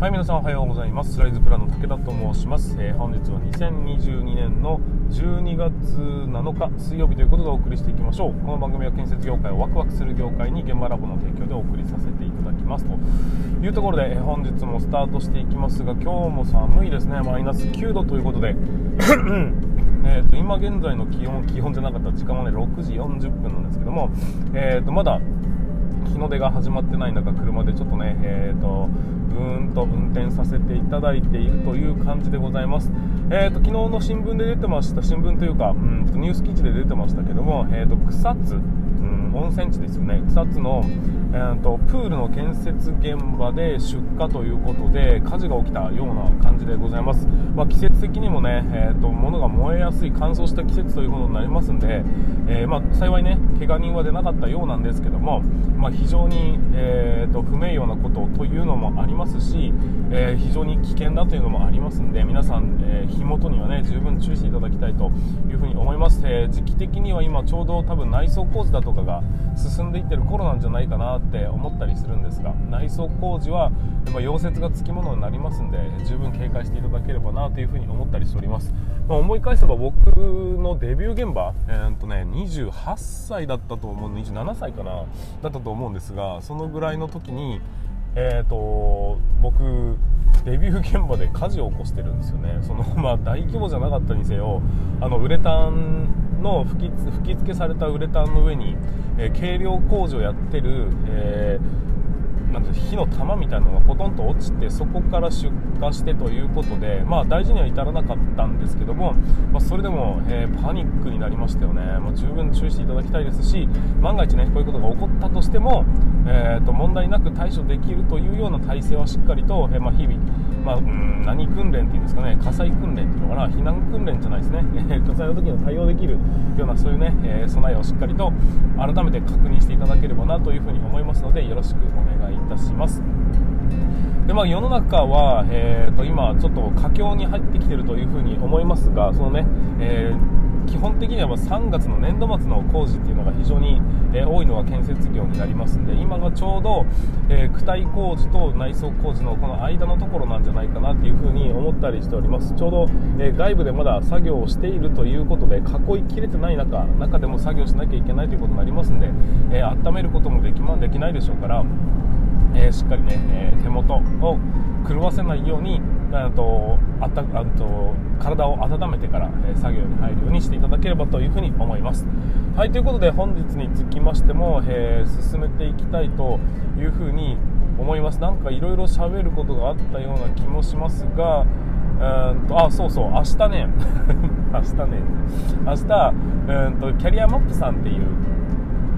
はい皆さんおはようございます。ライズプランの武田と申します、えー、本日は2022年の12月7日水曜日ということでお送りしていきましょう。この番組は建設業界をワクワクする業界に現場ラボの提供でお送りさせていただきます。というところで、えー、本日もスタートしていきますが今日も寒いですね。マイナス9度ということで。えーと今現在の気温気温じゃなかった時間はね6時40分なんですけども、えー、とまだ日の出が始まってない中車でちょっとね、えーと、ブーンと運転させていただいているという感じでございます、えーと、昨日の新聞で出てました新聞というかうんニュース記事で出てましたけども、えーと草津温泉地ですよね。草津の、えーと、プールの建設現場で出火ということで火事が起きたような感じでございます、まあ、季節的にもね、えーと、物が燃えやすい乾燥した季節ということになりますんで、えー、まあ、幸いね怪我人は出なかったようなんですけども、まあ、非常に、えーと、不名誉なことというのもありますし、え非常に危険だというのもありますんで皆さん、え火元にはね十分注意していただきたいというふうに思います、え時期的には今ちょうど多分内装工事だとかが進んでいってる頃なんじゃないかなって思ったりするんですが内装工事はやっぱ溶接がつきものになりますんで十分警戒していただければなというふうに思ったりしております、まあ、思い返せば僕のデビュー現場、えー、っとね、28歳だったと思う27歳かなだったと思うんですがそのぐらいの時にえーと、僕デビュー現場で火事を起こしてるんですよね。その、まあ、大規模じゃなかったにせよあのウレタンの吹き吹き付けされたウレタンの上に、えー、軽量工事をやってる、えーなんて火の玉みたいなのがほとんど落ちてそこから出火してということで、まあ、大事には至らなかったんですけども、まあ、それでも、えー、パニックになりましたよね、まあ、十分注意していただきたいですし万が一、ね、こういうことが起こったとしても、えーと、問題なく対処できるというような体制はしっかりと、えー、まあ、日々、まあ、うん。何訓練っていうんですかね火災訓練っていうのかな避難訓練じゃないですね、えー、火災の時に対応できるようなそういうね、えー、備えをしっかりと改めて確認していただければなというふうに思いますのでよろしくお願いいたします。で、まあ、世の中は、えーと、今ちょっと佳境に入ってきているというふうに思いますがそのね、えー基本的には3月の年度末の工事っていうのが非常に、え、多いのが建設業になりますんで今がちょうど、えー、躯体工事と内装工事のこの間のところなんじゃないかなっていうふうに思ったりしております。ちょうど、えー、外部でまだ作業をしているということで囲いきれてない中中でも作業しなきゃいけないということになりますんで、え温めることもでき,、ま、できないでしょうからえー、しっかりね、えー、手元を狂わせないようにあとあたあと体を温めてから、え、作業に入るようにしていただければというふうに思います。はいということで本日につきましても、え進めていきたいというふうに思います。なんかいろいろ喋ることがあったような気もしますがうんとあそうそう明日ね 明日ね明日うんとキャリアマップさんっていう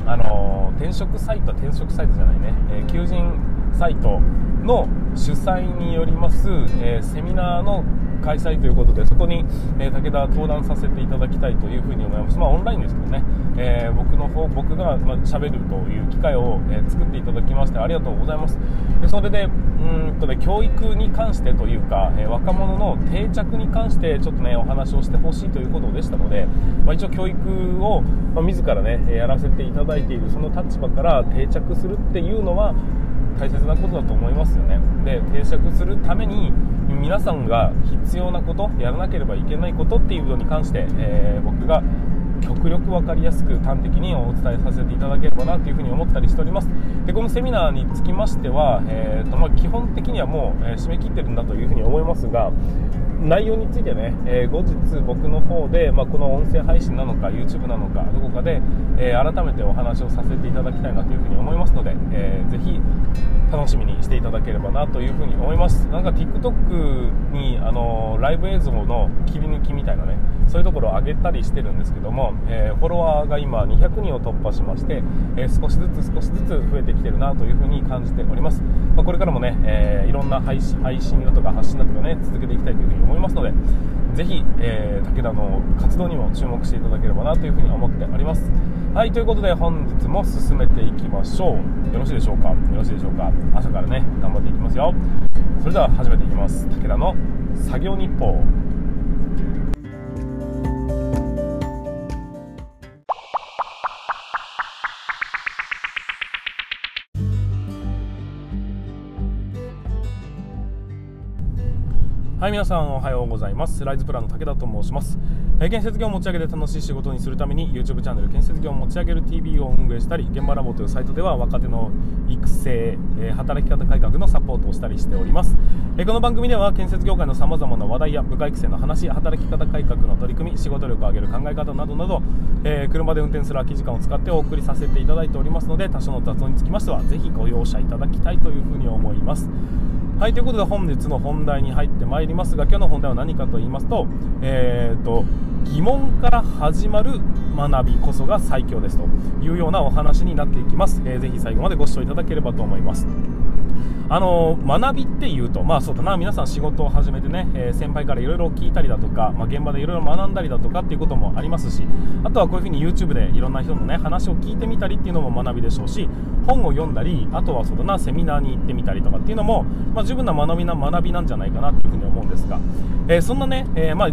あの転職サイト転職サイトじゃないね、えー、求人サイトの主催によります、えー、セミナーの開催ということでそこに、えー、武田登壇させていただきたいというふうに思います、まあ、オンラインですけどね、えー、僕の方僕がまあ、喋るという機会を、えー、作っていただきましてありがとうございます。でそれでうんと、ね、教育に関してというか、え若者の定着に関してちょっとねお話をしてほしいということでしたので、まあ、一応教育を、まあ、自らねやらせていただいているその立場から定着するっていうのは大切なことだと思いますよね。で定着するために皆さんが必要なことやらなければいけないことっていうのに関して、えー、僕が極力分かりやすく端的にお伝えさせていただければなというふに思ったりしております。でこのセミナーにつきましては、えーとまあ、基本的にはもう、え、締め切ってるんだというふに思いますが内容についてね、えー、後日僕の方で、まあ、この音声配信なのか YouTube なのかどこかで、えー、改めてお話をさせていただきたいなというふに思いますので、えー、ぜひ楽しみにしていただければなというふに思います。なんか TikTok にあのライブ映像の切り抜きみたいなねそういうところを上げたりしてるんですけども、えフォロワーが今200人を突破しまして、え少しずつ少しずつ増えてきてるなというふに感じております、まあ、これからもね、えいろんな配信だとか発信だとかねます思いますのでぜひ、えー、武田の活動にも注目していただければなというふうに思っております。はいということで本日も進めていきましょう。よろしいでしょうか？よろしいでしょうか？朝からね頑張っていきますよ。それでは始めていきます。武田の作業日報。はい皆さんおはようございます。ライズプランの武田と申します、えー、建設業を持ち上げて楽しい仕事にするために YouTube チャンネル建設業を持ち上げる TV を運営したり現場ラボというサイトでは若手の育成、えー、働き方改革のサポートをしたりしております、えー、この番組では建設業界のさまざまな話題や部下育成の話働き方改革の取り組み仕事力を上げる考え方などなど、え車で運転する空き時間を使ってお送りさせていただいておりますので多少の雑音につきましてはぜひご容赦いただきたいというふうに思います。はいということで本日の本題に入ってまいりますが今日の本題は何かと言いますと,、えーと、疑問から始まる学びこそが最強ですというようなお話になっていきます、えー、ぜひ最後までご視聴いただければと思います。あの学びっていうと、まあそうだな、皆さん仕事を始めてね、えー、先輩からいろいろ聞いたりだとか、まあ、現場でいろいろ学んだりだとかっていうこともありますし、あとはこういうふうに YouTube でいろんな人のね、話を聞いてみたりっていうのも学びでしょうし、本を読んだり、あとはそうだな、セミナーに行ってみたりとかっていうのも、まあ、十分な学びな学びなんじゃないかなというふうに思うんですが、えー、そんなね、えー、まあ、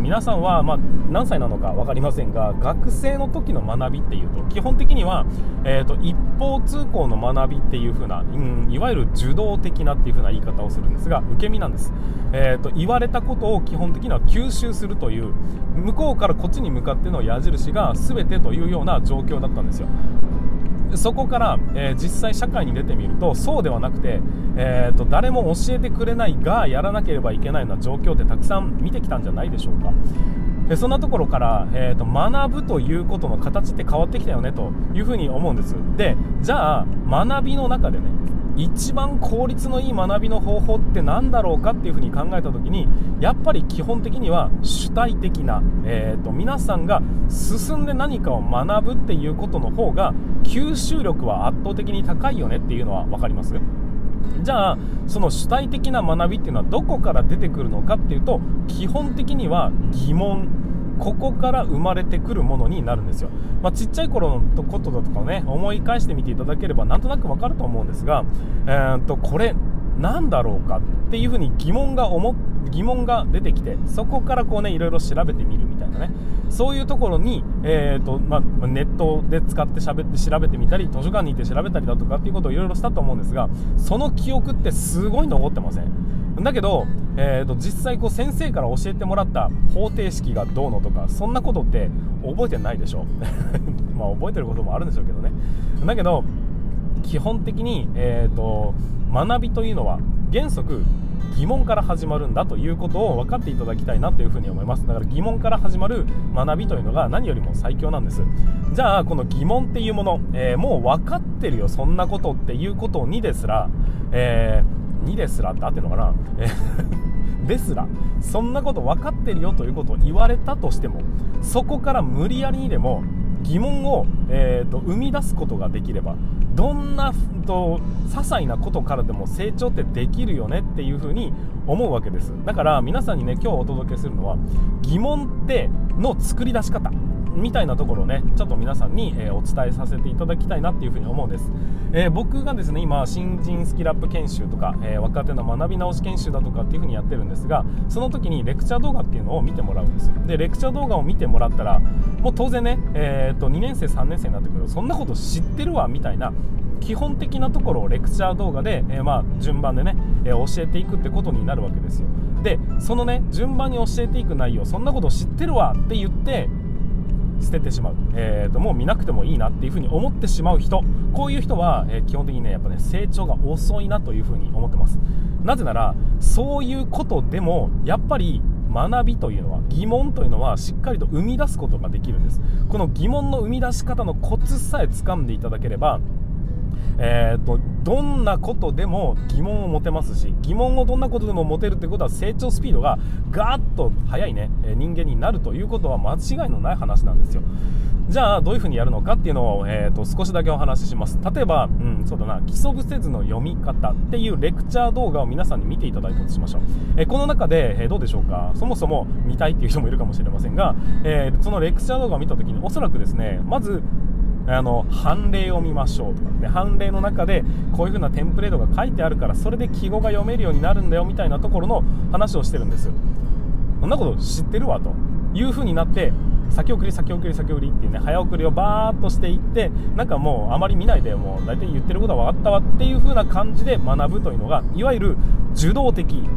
皆さんは、ま、何歳なのか分かりませんが学生の時の学びっていうと基本的には、えーと、一方通行の学びっていう風な、うん、いわゆる受動的なっていう風な言い方をするんですが受け身なんです、えーと、言われたことを基本的には吸収するという向こうからこっちに向かっての矢印が全てというような状況だったんですよ。そこから、えー、実際社会に出てみるとそうではなくて、えーと、誰も教えてくれないがやらなければいけないような状況ってたくさん見てきたんじゃないでしょうか。でそんなところから、えーと、学ぶということの形って変わってきたよねというふうに思うんです。でじゃあ学びの中でね一番効率のいい学びの方法って何だろうかっていうふうに考えた時にやっぱり基本的には主体的な、えーと、皆さんが進んで何かを学ぶっていうことの方が吸収力は圧倒的に高いよねっていうのは分かります。じゃあその主体的な学びっていうのはどこから出てくるのかっていうと基本的には疑問。ここから生まれてくるものになるんですよ、まあ、ちっちゃい頃のことだとかね思い返してみていただければなんとなくわかると思うんですが、えー、とこれ何だろうかっていうふうに疑問が思疑問が出てきてそこからこうねいろいろ調べてみるみたいなね。そういうところに、えーとまあ、ネットで使って喋って調べてみたり図書館に行って調べたりだとかっていうことをいろいろしたと思うんですがその記憶ってすごい残ってません。だけど、えーと、実際こう先生から教えてもらった方程式がどうのとかそんなことって覚えてないでしょ。まあ覚えてることもあるんでしょうけどね。だけど基本的に、えーと学びというのは原則疑問から始まるんだということを分かっていただきたいなというふに思います。だから疑問から始まる学びというのが何よりも最強なんです。じゃあこの疑問っていうもの、えー、もう分かってるよそんなことっていうことにですら、えー、2ですらって合ってるのかな、ですら。そんなこと分かってるよということを言われたとしてもそこから無理やりにでも疑問を、えーと、生み出すことができればどんなと些細なことからでも成長ってできるよねっていうふうに思うわけです。だから皆さんにね今日お届けするのは疑問っての作り出し方。みたいなところをねちょっと皆さんに、え、お伝えさせていただきたいなっていうふうに思うんです、えー、僕がですね今新人スキルアップ研修とか、えー、若手の学び直し研修だとかっていうふうにやってるんですがその時にレクチャー動画っていうのを見てもらうんですよ。でレクチャー動画を見てもらったらもう当然ね、えー、と2年生3年生になってくるとそんなこと知ってるわみたいな基本的なところをレクチャー動画で、えー、まあ順番でね、えー、教えていくってことになるわけですよ。でそのね順番に教えていく内容そんなこと知ってるわって言って捨ててしまう、えーと、もう見なくてもいいなっていうふうに思ってしまう人。こういう人は、えー、基本的にねやっぱね成長が遅いなというふうに思ってます。なぜならそういうことでもやっぱり学びというのは疑問というのはしっかりと生み出すことができるんです。この疑問の生み出し方のコツさえ掴んでいただければえーと、どんなことでも疑問を持てますし疑問をどんなことでも持てるということは成長スピードがガーッと速いね人間になるということは間違いのない話なんですよ。じゃあどういうふうにやるのかっていうのを、えーと、少しだけお話しします。例えば、うん、そうだな基礎不せずの読み方っていうレクチャー動画を皆さんに見ていただいたとしましょう、えー、この中で、えー、どうでしょうか？そもそも見たいっていう人もいるかもしれませんが、えー、そのレクチャー動画を見た時におそらくですねまずあの判例を見ましょうと。かで判例の中でこういう風なテンプレートが書いてあるからそれで記号が読めるようになるんだよみたいなところの話をしてるんです。そんなこと知ってるわと。いう風になって先送り先送り先送りっていうね早送りをバーっとしていってなんかもうあまり見ないでもう大体言ってることは分かったわっていう風な感じで学ぶというのがいわゆる受動的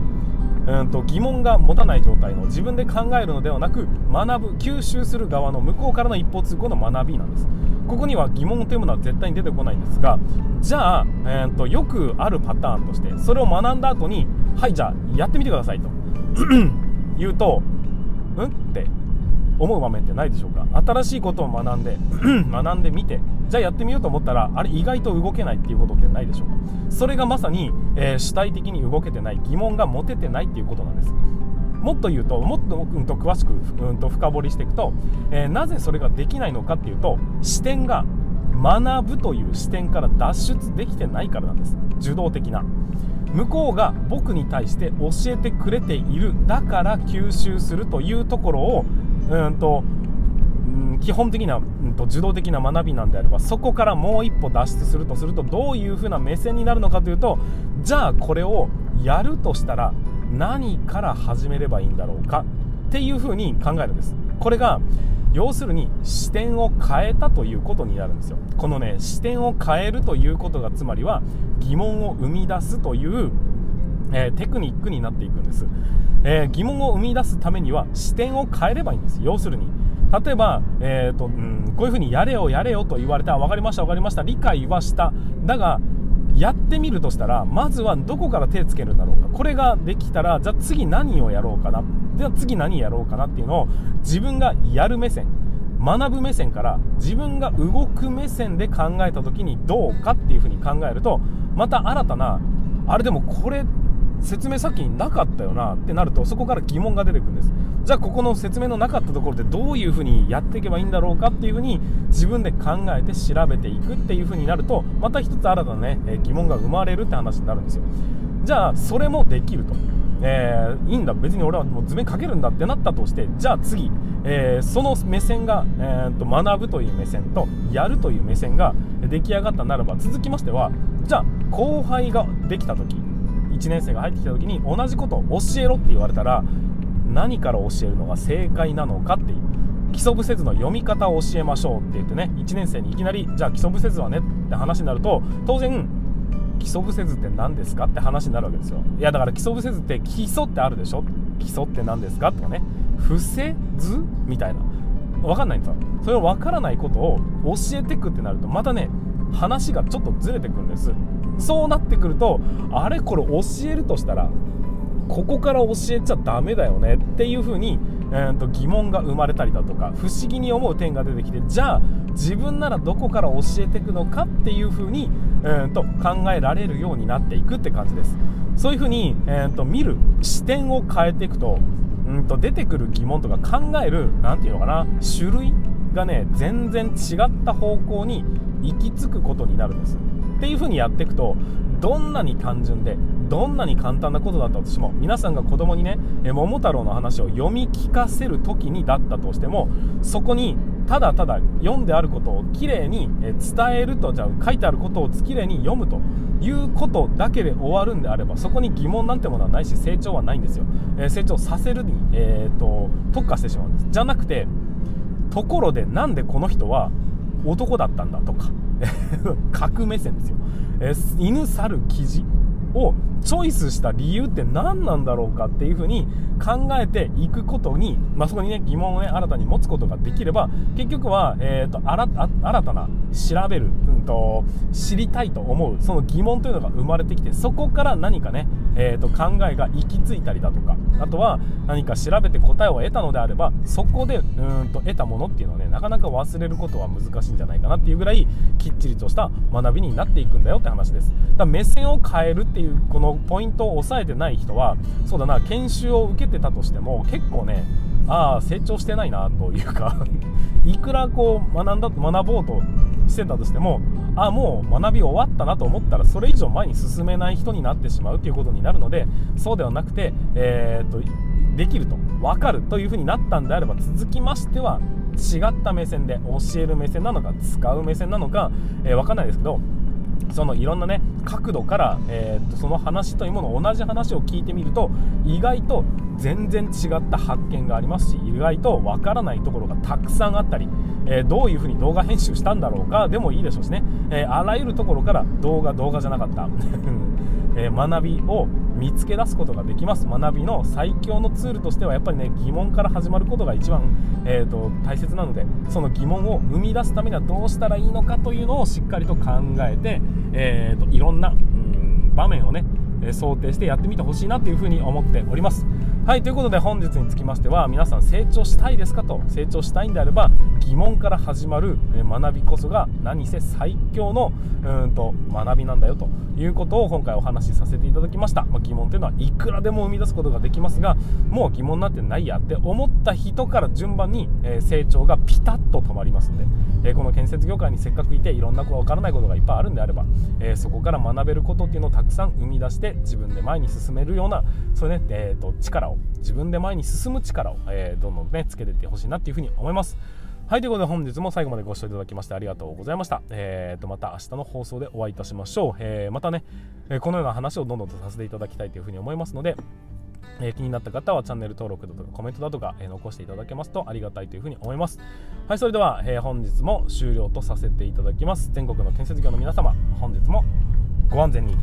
うんと疑問が持たない状態の自分で考えるのではなく学ぶ吸収する側の向こうからの一方通行の学びなんです。ここには疑問というものは絶対に出てこないんですがじゃあ、えーと、よくあるパターンとしてそれを学んだ後にはいじゃあやってみてくださいと。言うとうんって思う場面ってないでしょうか？新しいことを学んで 学んでみてじゃあやってみようと思ったらあれ意外と動けないっていうことってないでしょうか？それがまさに、えー、主体的に動けてない疑問が持ててないっていうことなんです。もっと言うともっと,、うんと詳しく、うん、と深掘りしていくと、えー、なぜそれができないのかっていうと視点が学ぶという視点から脱出できてないからなんです。受動的な。向こうが僕に対して教えてくれているだから吸収するというところをうんと基本的な、うんと、受動的な学びなんであればそこからもう一歩脱出するとするとどういうふうな目線になるのかというとじゃあこれをやるとしたら何から始めればいいんだろうかっていうふうに考えるんです。これが要するに視点を変えたということになるんですよ。このね視点を変えるということがつまりは疑問を生み出すというえー、テクニックになっていくんです、えー、疑問を生み出すためには視点を変えればいいんです。要するに。例えば、えーとうん、こういうふうにやれよやれよと言われた。分かりました分かりました。理解はした。だがやってみるとしたらまずはどこから手つけるんだろうか。これができたらじゃあ次何をやろうかな。じゃあ次何やろうかなっていうのを自分がやる目線学ぶ目線から自分が動く目線で考えた時にどうかっていうふうに考えるとまた新たなあれでもこれ説明先になかったよなってなるとそこから疑問が出てくるんです。じゃあここの説明のなかったところでどういうふうにやっていけばいいんだろうかっていうふうに自分で考えて調べていくっていうふうになるとまた一つ新たなね疑問が生まれるって話になるんですよ。じゃあそれもできると。えー、いいんだ。別に俺はもう図面かけるんだってなったとしてじゃあ次、えー、その目線が、えーと、学ぶという目線とやるという目線が出来上がったならば続きましてはじゃあ後輩ができた時1年生が入ってきた時に同じことを教えろって言われたら何から教えるのが正解なのかっていう基礎部説の読み方を教えましょうって言ってね1年生にいきなりじゃあ基礎部説はねって話になると当然基礎部説って何ですかって話になるわけですよ。いやだから基礎部説って基礎ってあるでしょ？基礎って何ですかとかね。伏せ図みたいな。分かんないんですよ。それを分からないことを教えてくってなるとまたね話がちょっとずれてくるんです。そうなってくるとあれこれ教えるとしたらここから教えちゃダメだよねっていう風に、えー、と疑問が生まれたりだとか不思議に思う点が出てきてじゃあ自分ならどこから教えていくのかっていう風に、えー、と考えられるようになっていくって感じです。そういう風に、えー、と見る視点を変えていくとうんと出てくる疑問とか考える何て言うのかな種類がね全然違った方向に行き着くことになるんです。っていう風にやっていくとどんなに単純でどんなに簡単なことだったとしても皆さんが子供にね桃太郎の話を読み聞かせる時にだったとしてもそこにただただ読んであることをきれいに伝えるとじゃあ書いてあることをきれいに読むということだけで終わるんであればそこに疑問なんてものはないし成長はないんですよ、えー、成長させるに、えーと特化してしまうんです。じゃなくてところでなんでこの人は男だったんだとか。核目線ですよ、え犬猿記事をチョイスした理由って何なんだろうかっていうふうに考えていくことに、まあ、そこにね疑問をね新たに持つことができれば結局は、えーと、新たな調べる、うんと、知りたいと思うその疑問というのが生まれてきてそこから何かね、えーと、考えが行き着いたりだとかあとは何か調べて答えを得たのであればそこでうんと得たものっていうのはねなかなか忘れることは難しいんじゃないかなっていうぐらいきっちりとした学びになっていくんだよって話です。だから目線を変えるっていうこのポイントを押さえてない人はそうだな研修を受けてたとしても結構ねああ成長してないなというか いくらこう学んだ学ぼうとしてたとしてもあもう学び終わったなと思ったらそれ以上前に進めない人になってしまうということになるのでそうではなくて、えー、っとできると分かるというふうになったんであれば続きましては違った目線で教える目線なのか使う目線なのか、えー、分かんないですけどそのいろんなね角度から、えー、っとその話というもの同じ話を聞いてみると意外と全然違った発見がありますし意外とわからないところがたくさんあったり、えー、どういうふうに動画編集したんだろうかでもいいでしょうしね、えー、あらゆるところから動画動画じゃなかった。え学びを見つけ出すことができます。学びの最強のツールとしてはやっぱりね疑問から始まることが一番、えーと、大切なのでその疑問を生み出すためにはどうしたらいいのかというのをしっかりと考えて、えーと、いろんなうん場面をね想定してやってみてほしいなというふうに思っております。はいということで本日につきましては皆さん成長したいですかと成長したいんであれば疑問から始まる学びこそが何せ最強のうんと学びなんだよということを今回お話しさせていただきました、まあ、疑問というのはいくらでも生み出すことができますがもう疑問なんてないやって思った人から順番に、成長がピタッと止まりますんで、この建設業界にせっかくいていろんなわからないことがいっぱいあるんであれば、そこから学べることっていうのをたくさん生み出して自分で前に進めるようなそういうね、えーと、力を自分で前に進む力を、えー、どんどんねつけていってほしいなっていうふうに思います。はい、ということで本日も最後までご視聴いただきましてありがとうございました。えー、と、また明日の放送でお会いいたしましょう。えー、またね、えこのような話をどんどんとさせていただきたいというふうに思いますので、え、気になった方はチャンネル登録だとかコメントだとか、え、残していただけますとありがたいというふうに思います。はい、それでは、え、本日も終了とさせていただきます。全国の建設業の皆様、本日もご安全に。